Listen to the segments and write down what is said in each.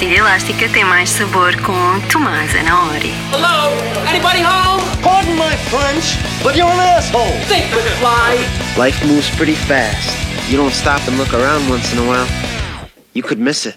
pastilha elástica tem mais sabor com Tomás Anaori. Hello? Anybody home? Pardon my French, but you're an asshole. Think with fly. Life moves pretty fast. You don't stop and look around once in a while. You could miss it.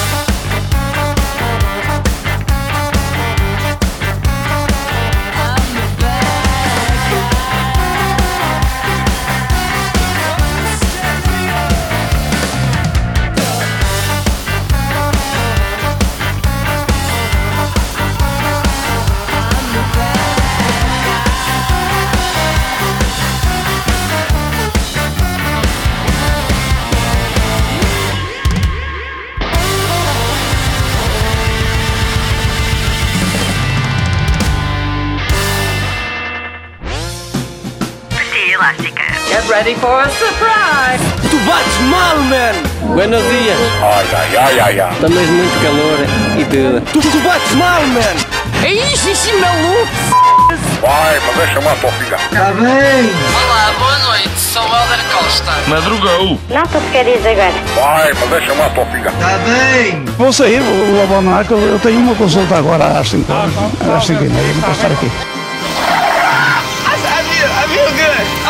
elástica. Get ready for a surprise! Tu bates mal, man! Buenos dias! Ai, ai, ai, ai, ai! Também tá muito calor e tudo. Tu, tu bates mal, man! É isso, isso, maluco! Vai, mas deixa-me lá, tua filha. Tá bem. Olá, boa noite. Sou o Alder Costa. Madrugou. Não te queres agora. Vai, mas deixa-me lá, tua filha. Tá bem. Vou sair, vou, vou abandonar, que eu tenho uma consulta agora às 5 horas. Às 5 e meia, vou estar aqui. I feel good.